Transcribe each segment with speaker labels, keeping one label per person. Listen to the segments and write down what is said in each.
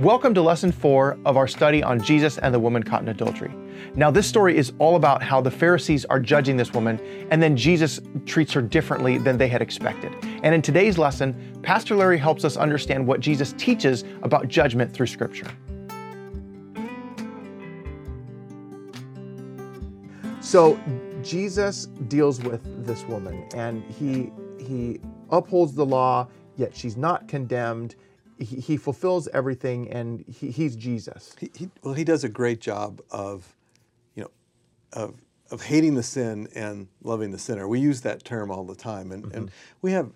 Speaker 1: Welcome to lesson four of our study on Jesus and the woman caught in adultery. Now, this story is all about how the Pharisees are judging this woman, and then Jesus treats her differently than they had expected. And in today's lesson, Pastor Larry helps us understand what Jesus teaches about judgment through Scripture. So, Jesus deals with this woman, and he he upholds the law, yet she's not condemned he, he fulfills everything and he, he's Jesus.
Speaker 2: He, he, well, he does a great job of, you know, of, of hating the sin and loving the sinner. We use that term all the time, and, mm-hmm. and we have,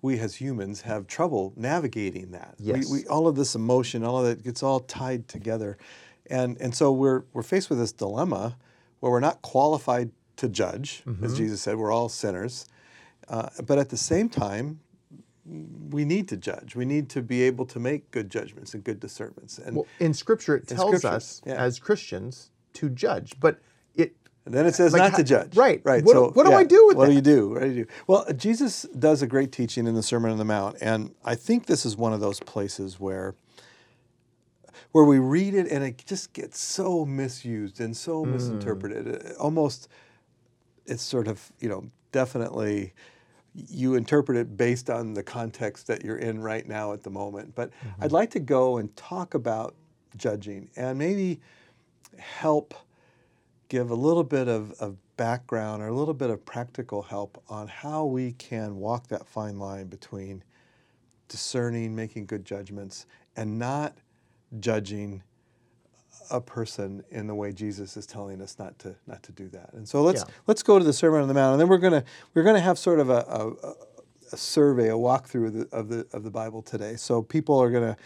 Speaker 2: we as humans have trouble navigating that.
Speaker 1: Yes.
Speaker 2: We, we, all of this emotion, all of that gets all tied together, and and so we're we're faced with this dilemma where we're not qualified to judge, mm-hmm. as Jesus said, we're all sinners, uh, but at the same time, we need to judge. We need to be able to make good judgments and good discernments. And
Speaker 1: well, in Scripture, it tells us yeah. as Christians to judge, but it.
Speaker 2: And then it says like, not to judge.
Speaker 1: Right.
Speaker 2: Right.
Speaker 1: What, so, what do yeah, I do with
Speaker 2: what
Speaker 1: that?
Speaker 2: do you do? What do you do? Well, Jesus does a great teaching in the Sermon on the Mount, and I think this is one of those places where where we read it and it just gets so misused and so mm. misinterpreted. Almost, it's sort of you know definitely you interpret it based on the context that you're in right now at the moment. But mm-hmm. I'd like to go and talk about judging and maybe help give a little bit of, of background or a little bit of practical help on how we can walk that fine line between discerning, making good judgments, and not judging a person in the way Jesus is telling us not to not to do that. And so let's yeah. let's go to the Sermon on the Mount, and then we're gonna we're gonna have sort of a, a, a survey, a walkthrough of the, of the of the Bible today. So people are gonna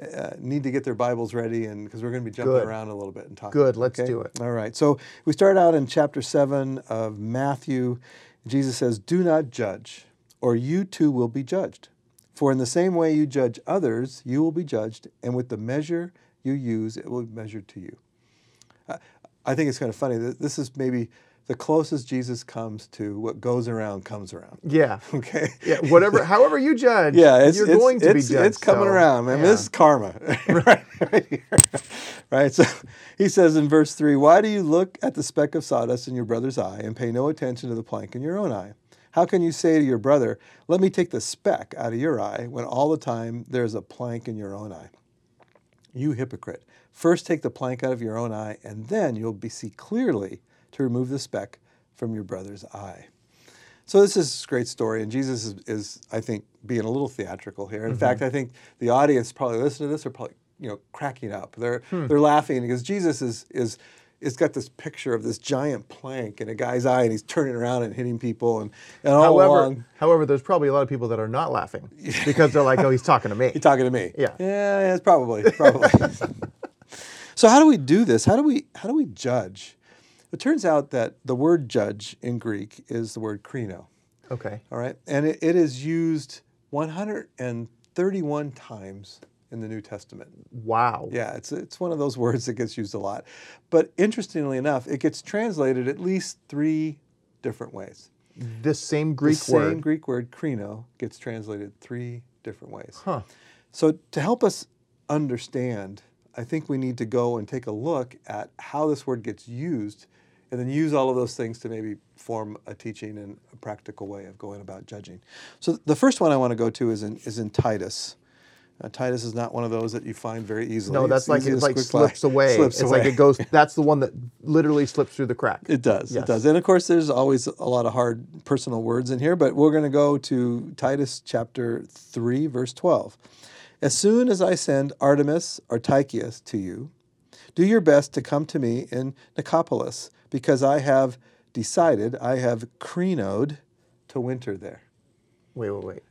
Speaker 2: uh, need to get their Bibles ready, and because we're going to be jumping
Speaker 1: Good.
Speaker 2: around a little bit and talking.
Speaker 1: Good, let's
Speaker 2: okay?
Speaker 1: do it.
Speaker 2: All right. So we start out in chapter seven of Matthew. Jesus says, "Do not judge, or you too will be judged. For in the same way you judge others, you will be judged, and with the measure you use, it will be measured to you. I think it's kind of funny that this is maybe the closest Jesus comes to what goes around comes around.
Speaker 1: Yeah.
Speaker 2: Okay.
Speaker 1: Yeah. Whatever, however you judge.
Speaker 2: Yeah, it's,
Speaker 1: you're
Speaker 2: it's,
Speaker 1: going to
Speaker 2: it's,
Speaker 1: be judged.
Speaker 2: It's coming
Speaker 1: so,
Speaker 2: around, man.
Speaker 1: Yeah.
Speaker 2: This is karma, right, right. Right. So he says in verse three, "Why do you look at the speck of sawdust in your brother's eye and pay no attention to the plank in your own eye? How can you say to your brother, "Let me take the speck out of your eye," when all the time there's a plank in your own eye? You hypocrite. First take the plank out of your own eye, and then you'll be, see clearly to remove the speck from your brother's eye. So this is a great story, and Jesus is, is I think, being a little theatrical here. In mm-hmm. fact, I think the audience probably listening to this are probably, you know, cracking up. They're hmm. they're laughing because Jesus is is it's got this picture of this giant plank in a guy's eye, and he's turning around and hitting people, and, and all
Speaker 1: however,
Speaker 2: along.
Speaker 1: However, there's probably a lot of people that are not laughing because they're like, "Oh, he's talking to me."
Speaker 2: he's talking to me.
Speaker 1: Yeah.
Speaker 2: Yeah, yeah it's probably probably. so how do we do this? How do we how do we judge? It turns out that the word judge in Greek is the word krino.
Speaker 1: Okay.
Speaker 2: All right, and it, it is used 131 times in the New Testament.
Speaker 1: Wow.
Speaker 2: Yeah, it's it's one of those words that gets used a lot. But interestingly enough, it gets translated at least three different ways.
Speaker 1: The same Greek
Speaker 2: the
Speaker 1: word.
Speaker 2: same Greek word krino gets translated three different ways.
Speaker 1: Huh.
Speaker 2: So to help us understand, I think we need to go and take a look at how this word gets used and then use all of those things to maybe form a teaching and a practical way of going about judging. So the first one I want to go to is in, is in Titus. Uh, Titus is not one of those that you find very easily.
Speaker 1: No, that's
Speaker 2: it's
Speaker 1: like it like slips away.
Speaker 2: Slips
Speaker 1: it's
Speaker 2: away.
Speaker 1: like it goes. That's the one that literally slips through the crack.
Speaker 2: It does.
Speaker 1: Yes.
Speaker 2: It does. And of course, there's always a lot of hard personal words in here. But we're going to go to Titus chapter three, verse twelve. As soon as I send Artemas or Tychicus to you, do your best to come to me in Nicopolis, because I have decided, I have krinoed to winter there.
Speaker 1: Wait, wait, wait.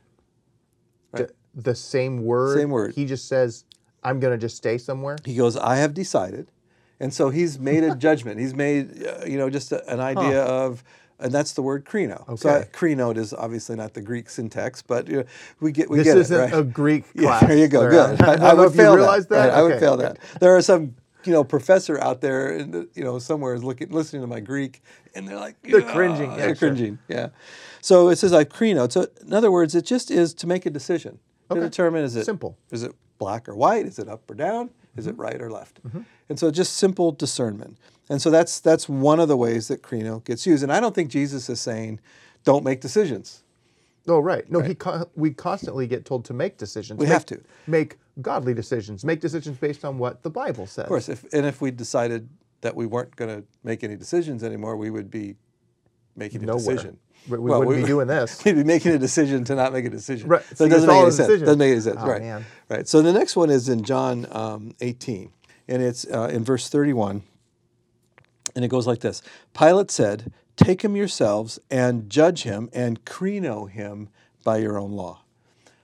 Speaker 1: Right the same word.
Speaker 2: Same word.
Speaker 1: He just says, "I'm going to just stay somewhere."
Speaker 2: He goes, "I have decided," and so he's made a judgment. He's made, uh, you know, just a, an idea huh. of. And that's the word krino.
Speaker 1: Okay.
Speaker 2: So uh, krino is obviously not the Greek syntax, but you know, we get we
Speaker 1: this
Speaker 2: get
Speaker 1: isn't
Speaker 2: it, right?
Speaker 1: a Greek class.
Speaker 2: Yeah, there you go. Good.
Speaker 1: I, I, I would fail that. that.
Speaker 2: Right,
Speaker 1: okay.
Speaker 2: I would fail that. There are some you know professor out there, in you know somewhere is looking listening to my Greek, and they're like
Speaker 1: they're cringing. Yeah,
Speaker 2: they're
Speaker 1: sure.
Speaker 2: cringing. Yeah. So it says like krino. So in other words, it just is to make a decision
Speaker 1: Okay.
Speaker 2: to determine is it
Speaker 1: Simple.
Speaker 2: is it black or white? Is it up or down? Is it right or left? Mm-hmm. And so just simple discernment. And so that's that's one of the ways that Krino gets used. And I don't think Jesus is saying, don't make decisions.
Speaker 1: Oh, right. No, he co- we constantly get told to make decisions.
Speaker 2: We
Speaker 1: Make-
Speaker 2: have to.
Speaker 1: make godly decisions. Make decisions based on what the Bible says.
Speaker 2: Of course, if and if we decided that we weren't going to make any decisions anymore, we would be making a
Speaker 1: Nowhere.
Speaker 2: decision.
Speaker 1: We, we wouldn't be doing this.
Speaker 2: We'd be making a decision to not make a decision.
Speaker 1: Right.
Speaker 2: So
Speaker 1: So
Speaker 2: it doesn't make any sense.
Speaker 1: decision.
Speaker 2: Doesn't make any sense.
Speaker 1: Oh,
Speaker 2: right.
Speaker 1: man.
Speaker 2: Right. So the next one is in John um, 18, and it's uh, in verse 31, and it goes like this: Pilate said, "Take him yourselves and judge him and krino him by your own law."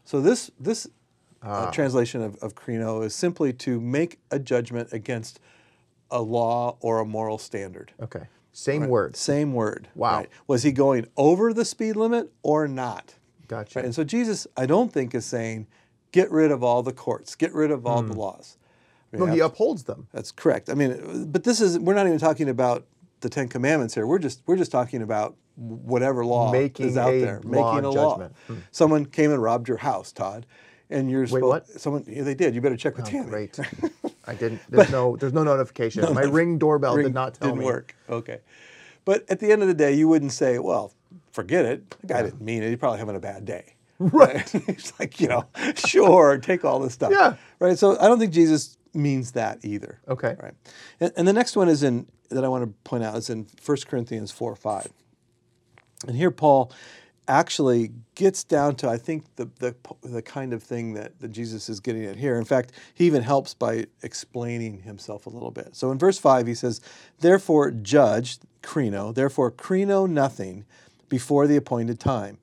Speaker 2: So this this
Speaker 1: Ah.
Speaker 2: uh, translation of, of krino is simply to make a judgment against a law or a moral standard.
Speaker 1: Okay. Same word.
Speaker 2: Same word.
Speaker 1: Wow.
Speaker 2: Was he going over the speed limit or not?
Speaker 1: Gotcha.
Speaker 2: Right? And so Jesus, I don't think, is saying, get rid of all the courts, get rid of all the laws. I mean,
Speaker 1: Hmm. No, he upholds them.
Speaker 2: that's correct. I mean, but this is we're not even talking about the Ten Commandments here. We're just we're just talking about whatever law
Speaker 1: Making
Speaker 2: is out there,
Speaker 1: law
Speaker 2: making a
Speaker 1: judgment. Hmm.
Speaker 2: law. Someone came and robbed your house, Todd, and you're supposed.
Speaker 1: what?
Speaker 2: Someone yeah, they did. You better check with
Speaker 1: Oh,
Speaker 2: Tammy.
Speaker 1: great. I didn't. There's no. There's no notification. My ring doorbell
Speaker 2: Ring
Speaker 1: did not tell
Speaker 2: didn't
Speaker 1: me.
Speaker 2: work. Okay, but at the end of the day, you wouldn't say, "Well, forget it. The guy didn't mean it. He's probably having a bad day." Right? It's like you know, sure, take all this stuff.
Speaker 1: Yeah.
Speaker 2: Right. So I don't think Jesus means that either.
Speaker 1: Okay.
Speaker 2: Right. And, and the next one is in that I want to point out is in 1 Corinthians 4 5. And here Paul actually gets down to, I think, the, the, the kind of thing that, that Jesus is getting at here. In fact, he even helps by explaining himself a little bit. So in verse 5, he says, Therefore judge, krino, therefore krino nothing before the appointed time.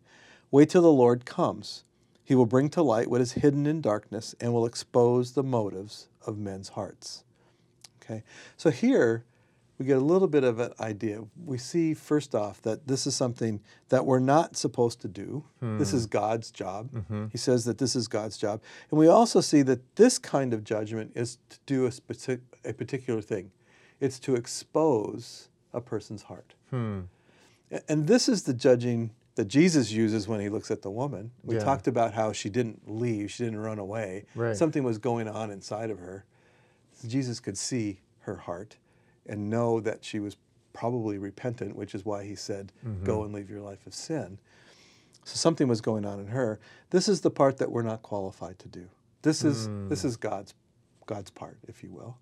Speaker 2: Wait till the Lord comes. He will bring to light what is hidden in darkness and will expose the motives of men's hearts. Okay, so here we get a little bit of an idea. We see first off that this is something that we're not supposed to do. This is hmm. God's job. Mm-hmm. He says that this is God's job, and we also see that this kind of judgment is to do a, speci- a particular thing. It's to expose a person's heart. Hmm. A- And this is the judging that Jesus uses when he looks at the woman. We
Speaker 1: Yeah.
Speaker 2: talked about how she didn't leave, she didn't run away.
Speaker 1: Right.
Speaker 2: Something was going on inside of her. Jesus could see her heart and know that she was probably repentant, which is why he said, mm-hmm. Go and leave your life of sin. So something was going on in her. This is the part that we're not qualified to do. This is this mm. is God's God's part, if you will.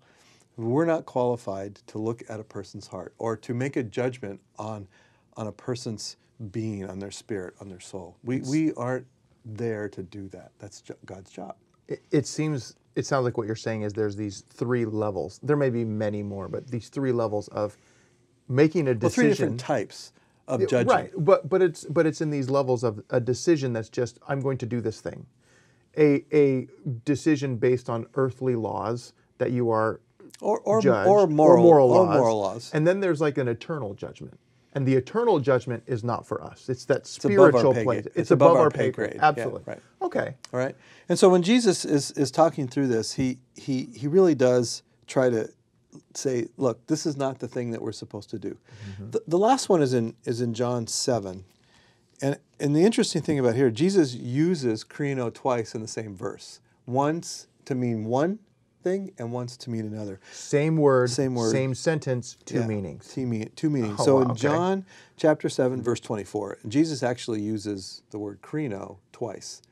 Speaker 2: We're not qualified to look at a person's heart or to make a judgment on on a person's being, on their spirit, on their soul. We we aren't there to do that. That's God's job.
Speaker 1: It, it seems. It sounds like what you're saying is there's these three levels. There may be many more, but these three levels of making a decision.
Speaker 2: Well, three different types of judging.
Speaker 1: Right, but but it's but it's in these levels of a decision that's just I'm going to do this thing, a a decision based on earthly laws that you are
Speaker 2: Or or,
Speaker 1: judged,
Speaker 2: or moral
Speaker 1: moral
Speaker 2: or moral laws.
Speaker 1: and then there's like an eternal judgment, and the eternal judgment is not for us. It's that spiritual
Speaker 2: pay
Speaker 1: place.
Speaker 2: grade.
Speaker 1: It's, above, our pay grade.
Speaker 2: Yeah,
Speaker 1: Absolutely.
Speaker 2: right.
Speaker 1: Okay.
Speaker 2: All right. And so when Jesus is, is talking through this, he, he, he really does try to say, look, this is not the thing that we're supposed to do. Mm-hmm. The, the last one is in, is in John 7. And, and the interesting thing about here, Jesus uses krino twice in the same verse. Once to mean one thing and once to mean another.
Speaker 1: Same word.
Speaker 2: Same word.
Speaker 1: Same sentence. Two
Speaker 2: Yeah,
Speaker 1: meanings.
Speaker 2: Two, mean, two meanings.
Speaker 1: Oh,
Speaker 2: so
Speaker 1: wow,
Speaker 2: in
Speaker 1: okay.
Speaker 2: John chapter 7, verse 24, Jesus actually uses the word krino twice.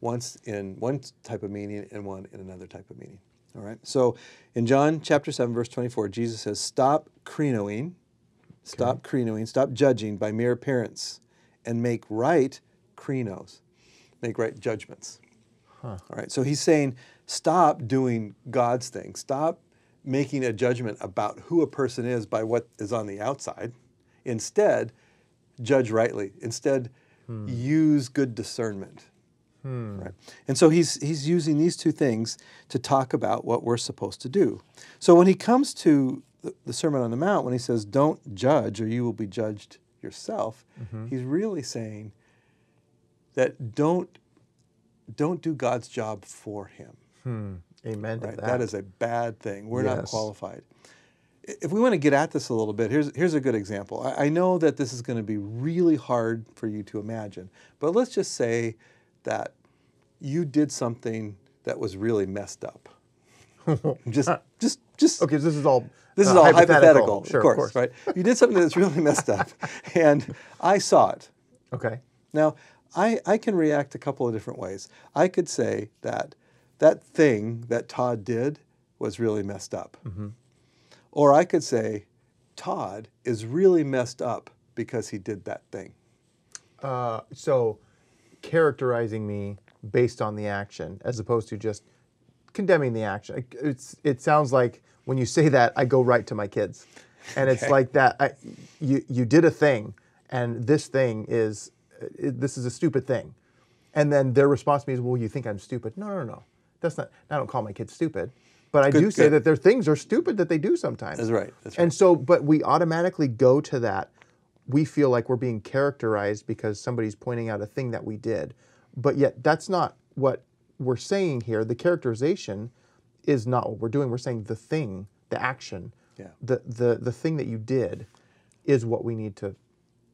Speaker 2: Once in one type of meaning and one in another type of meaning. All right. So in John chapter 7, verse 24, Jesus says, Stop krinoing, stop krinoing, stop judging by mere appearance, and make right krinos, make right judgments. All right. So he's saying, stop doing God's thing. Stop making a judgment about who a person is by what is on the outside. Instead, judge rightly. Instead, hmm. use good discernment. Hmm. Right. And so he's he's using these two things to talk about what we're supposed to do. So when he comes to the, the Sermon on the Mount, when he says, "Don't judge, or you will be judged yourself," mm-hmm. he's really saying that don't don't do God's job for him.
Speaker 1: Hmm. Amen to
Speaker 2: Right?
Speaker 1: that.
Speaker 2: that is a bad thing. We're not qualified. If we want to get at this a little bit, here's, here's a good example. I, I know that this is going to be really hard for you to imagine, but let's just say that you did something that was really messed up. just, just, just.
Speaker 1: Okay, so this is all.
Speaker 2: This
Speaker 1: uh,
Speaker 2: is all hypothetical,
Speaker 1: Sure,
Speaker 2: of, course, right? You did something that's really messed up, and I saw it.
Speaker 1: Okay.
Speaker 2: Now, I, I can react a couple of different ways. I could say that that thing that Todd did was really messed up. Or I could say, Todd is really messed up because he did that thing.
Speaker 1: Uh, so, characterizing me based on the action, as opposed to just condemning the action. It- It's. It sounds like when you say that, I go right to my kids, and it's
Speaker 2: Okay.
Speaker 1: like that. I, you you did a thing, and this thing is, this is a stupid thing, and then their response to me is, "Well, you think I'm stupid?" No, no, no. That's not. I don't call my kids stupid, but I
Speaker 2: Good-
Speaker 1: do say
Speaker 2: good.
Speaker 1: that their things are stupid that they do sometimes.
Speaker 2: That's right, that's right.
Speaker 1: And so, but we automatically go to that. We feel like we're being characterized because somebody's pointing out a thing that we did, but yet that's not what we're saying here. The characterization is not what we're doing. We're saying the thing, the action,
Speaker 2: Yeah.
Speaker 1: the the the thing that you did, is what we need to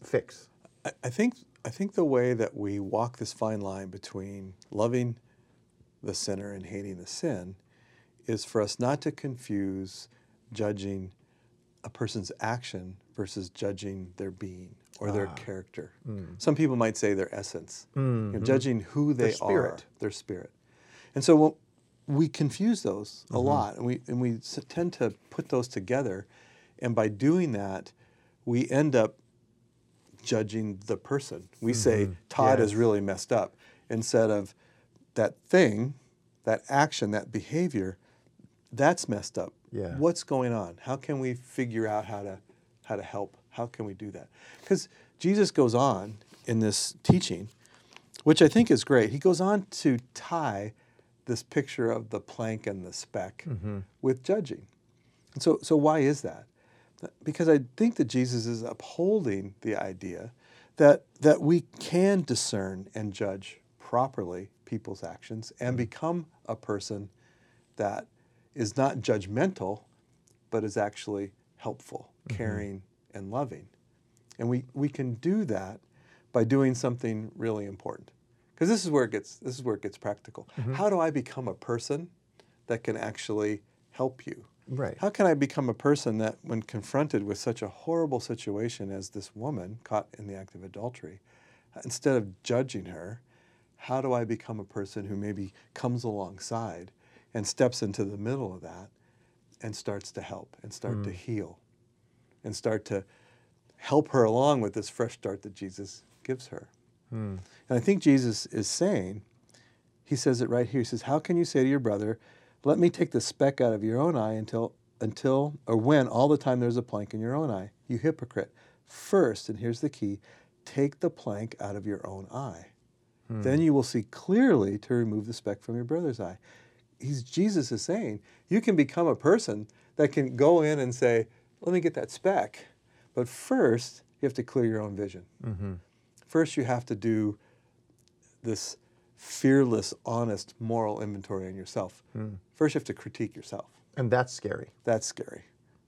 Speaker 1: fix.
Speaker 2: I, I think I think the way that we walk this fine line between loving the sinner and hating the sin is for us not to confuse judging a person's action versus judging their being or their ah. character. Hmm. Some people might say their essence, you know, hmm, hmm. judging who they are,
Speaker 1: spirit.
Speaker 2: their spirit. And so well, we confuse those a mm-hmm. lot, and we and we tend to put those together, and by doing that, we end up judging the person. We say mm-hmm. Todd is really messed up instead of that thing, that action, that behavior, that's messed up.
Speaker 1: Yeah.
Speaker 2: What's going on? How can we figure out how to how to help? How can we do that? Because Jesus goes on in this teaching, which I think is great. He goes on to tie this picture of the plank and the speck mm-hmm. with judging. And so, so why is that? Because I think that Jesus is upholding the idea that, that we can discern and judge properly people's actions and mm-hmm. become a person that is not judgmental, but is actually helpful, mm-hmm. caring, and loving. And we, we can do that by doing something really important. Because this is where it gets this is where it gets practical. Mm-hmm. How do I become a person that can actually help you?
Speaker 1: Right.
Speaker 2: How can I become a person that, when confronted with such a horrible situation as this woman caught in the act of adultery, instead of judging her, how do I become a person who maybe comes alongside and steps into the middle of that and starts to help and start to hmm. heal and start to help her along with this fresh start that Jesus gives her? Hmm. And I think Jesus is saying, he says it right here. He says, How can you say to your brother, Let me take the speck out of your own eye until, until or when all the time there's a plank in your own eye? You hypocrite. First, and here's the key take the plank out of your own eye. Hmm. Then you will see clearly to remove the speck from your brother's eye. He's, Jesus is saying, You can become a person that can go in and say, Let me get that speck. But first, you have to clear your own vision. Mm-hmm. First, you have to do this fearless, honest, moral inventory on yourself. Hmm. First, you have to critique yourself.
Speaker 1: And that's scary.
Speaker 2: That's scary.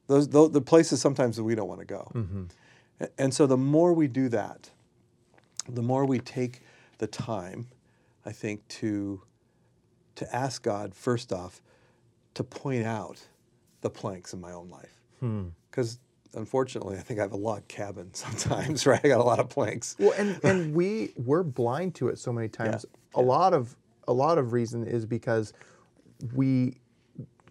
Speaker 2: Those, those the places sometimes that we don't want to go. Mm-hmm. A- And so, the more we do that, the more we take the time, I think, to to ask God first off to point out the planks in my own life, hmm. because unfortunately, I think I have a log cabin sometimes. Right, I got a lot of planks.
Speaker 1: Well, and and we we're blind to it so many times. A lot of a lot of reason is because we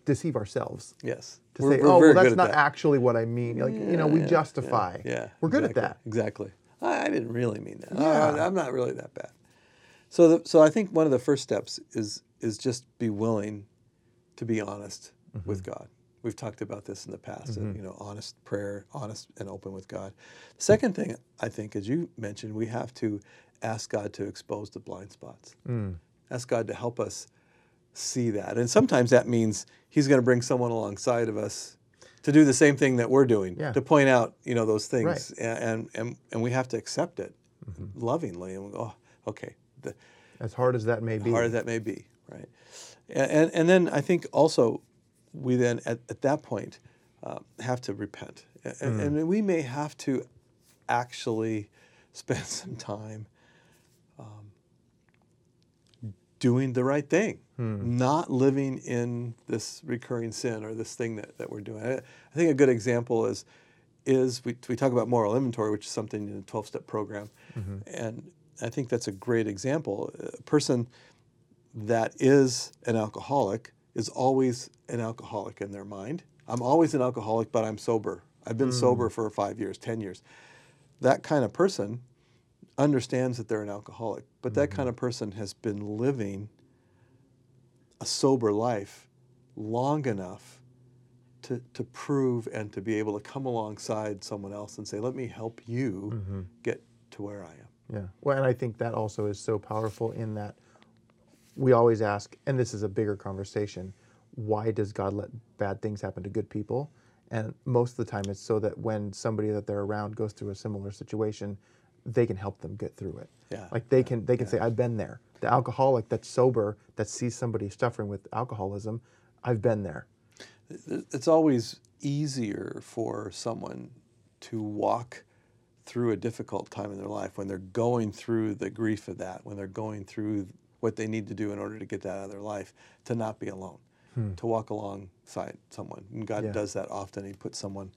Speaker 1: deceive ourselves
Speaker 2: Yes,
Speaker 1: to
Speaker 2: We're-
Speaker 1: say,
Speaker 2: we're
Speaker 1: "Oh, well, that's not
Speaker 2: that.
Speaker 1: actually what I mean." Like you know, we
Speaker 2: Yeah,
Speaker 1: justify.
Speaker 2: Yeah,
Speaker 1: we're good
Speaker 2: exactly,
Speaker 1: at that.
Speaker 2: Exactly. I, I didn't really mean that.
Speaker 1: Yeah.
Speaker 2: Oh, I'm not really that bad. So, the, so I think one of the first steps is is just be willing to be honest
Speaker 1: Mm-hmm.
Speaker 2: with God. We've talked about this in the past. uh, you know, honest prayer, honest and open with God. The second thing I think, as you mentioned, we have to ask God to expose the blind spots.
Speaker 1: Mm.
Speaker 2: Ask God to help us see that, and sometimes that means He's going to bring someone alongside of us to do the same thing that we're doing
Speaker 1: Yeah.
Speaker 2: to point out you know those things
Speaker 1: Right.
Speaker 2: And, and and we have to accept it
Speaker 1: Mm-hmm.
Speaker 2: lovingly and we go oh okay the,
Speaker 1: As hard as that may be.
Speaker 2: hard as that may be right A- and and then I think also we then at, at that point uh, have to repent A-
Speaker 1: Mm.
Speaker 2: and, and we may have to actually spend some time um, doing the right thing, Hmm. not living in this recurring sin or this thing that, that we're doing. I, I think a good example is is we, we talk about moral inventory, which is something in the 12 step program. Mm-hmm. And I think that's a great example. A person that is an alcoholic is always an alcoholic in their mind. I'm always an alcoholic, but I'm sober. I've been hmm. sober for five years, 10 years. That kind of person understands that they're an alcoholic, but that mm-hmm. kind of person has been living a sober life long enough to, to prove and to be able to come alongside someone else and say, let me help you mm-hmm. get to where I am.
Speaker 1: Yeah. Well, and I think that also is so powerful in that we always ask, and this is a bigger conversation, why does God let bad things happen to good people? And most of the time it's so that when somebody that they're around goes through a similar situation, they can help them get through it.
Speaker 2: Yeah,
Speaker 1: Like they can they can say, I've been there. The alcoholic that's sober, that sees somebody suffering with alcoholism, I've been there.
Speaker 2: it's always easier for someone to walk through a difficult time in their life when they're going through the grief of that, when they're going through what they need to do in order to get that out of their life, to not be alone, to walk alongside someone. And God
Speaker 1: Yeah.
Speaker 2: does that often. He puts someone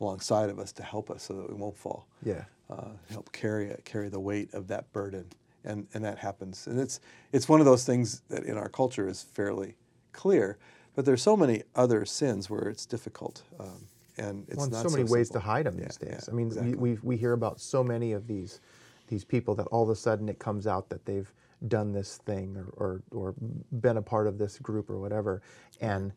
Speaker 2: alongside of us to help us so that we won't fall.
Speaker 1: Yeah.
Speaker 2: Uh, help carry it, carry the weight of that burden, and and that happens. And it's it's one of those things that in our culture is fairly clear, but there's so many other sins where it's difficult, um, and it's
Speaker 1: well, and
Speaker 2: not
Speaker 1: so many ways
Speaker 2: simple.
Speaker 1: to hide them
Speaker 2: Yeah,
Speaker 1: these days.
Speaker 2: yeah,
Speaker 1: I mean,
Speaker 2: exactly.
Speaker 1: we, we we hear about so many of these these people that all of a sudden it comes out that they've done this thing or or, or been a part of this group or whatever, and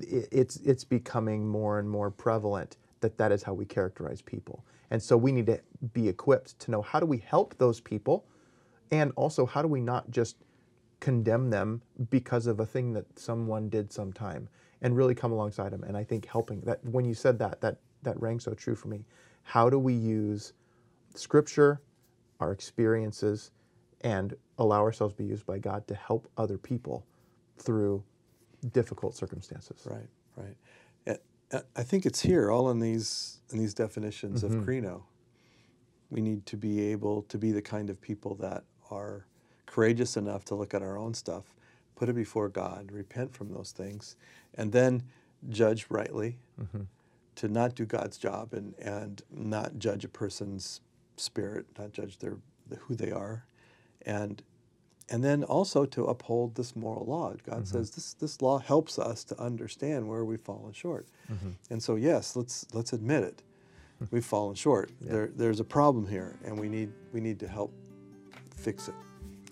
Speaker 1: it, it's it's becoming more and more prevalent that that is how we characterize people. And so we need to be equipped to know how do we help those people, and also how do we not just condemn them because of a thing that someone did sometime and really come alongside them and i think helping that when you said that that that rang so true for me how do we use scripture our experiences and allow ourselves to be used by god to help other people through difficult circumstances
Speaker 2: Right, right. I think it's here, all in these in these definitions
Speaker 1: Mm-hmm.
Speaker 2: of Krino. We need to be able to be the kind of people that are courageous enough to look at our own stuff, put it before God, repent from those things, and then judge rightly.
Speaker 1: Mm-hmm.
Speaker 2: To not do God's job and and not judge a person's spirit, not judge their who they are, and and then also to uphold this moral law. God
Speaker 1: Mm-hmm.
Speaker 2: says this this law helps us to understand where we've fallen short.
Speaker 1: Mm-hmm.
Speaker 2: And so yes, let's let's admit it. We've fallen short. There there's a problem here and we need we need to help fix it.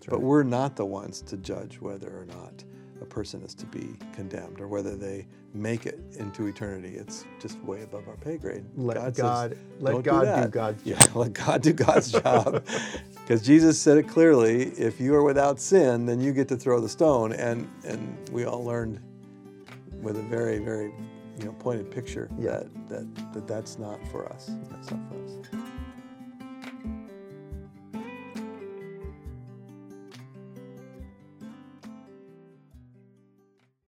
Speaker 2: But we're not the ones to judge whether or not a person is to be condemned or whether they make it into eternity. It's just way above our pay grade.
Speaker 1: Let
Speaker 2: says,
Speaker 1: God- let God do
Speaker 2: that."
Speaker 1: God's
Speaker 2: yeah, let God do God's job. Because Jesus said it clearly, if you are without sin, then you get to throw the stone. And and we all learned with a very, very you know pointed picture
Speaker 1: Yeah.
Speaker 2: that, that that that's not for us. That's not for us.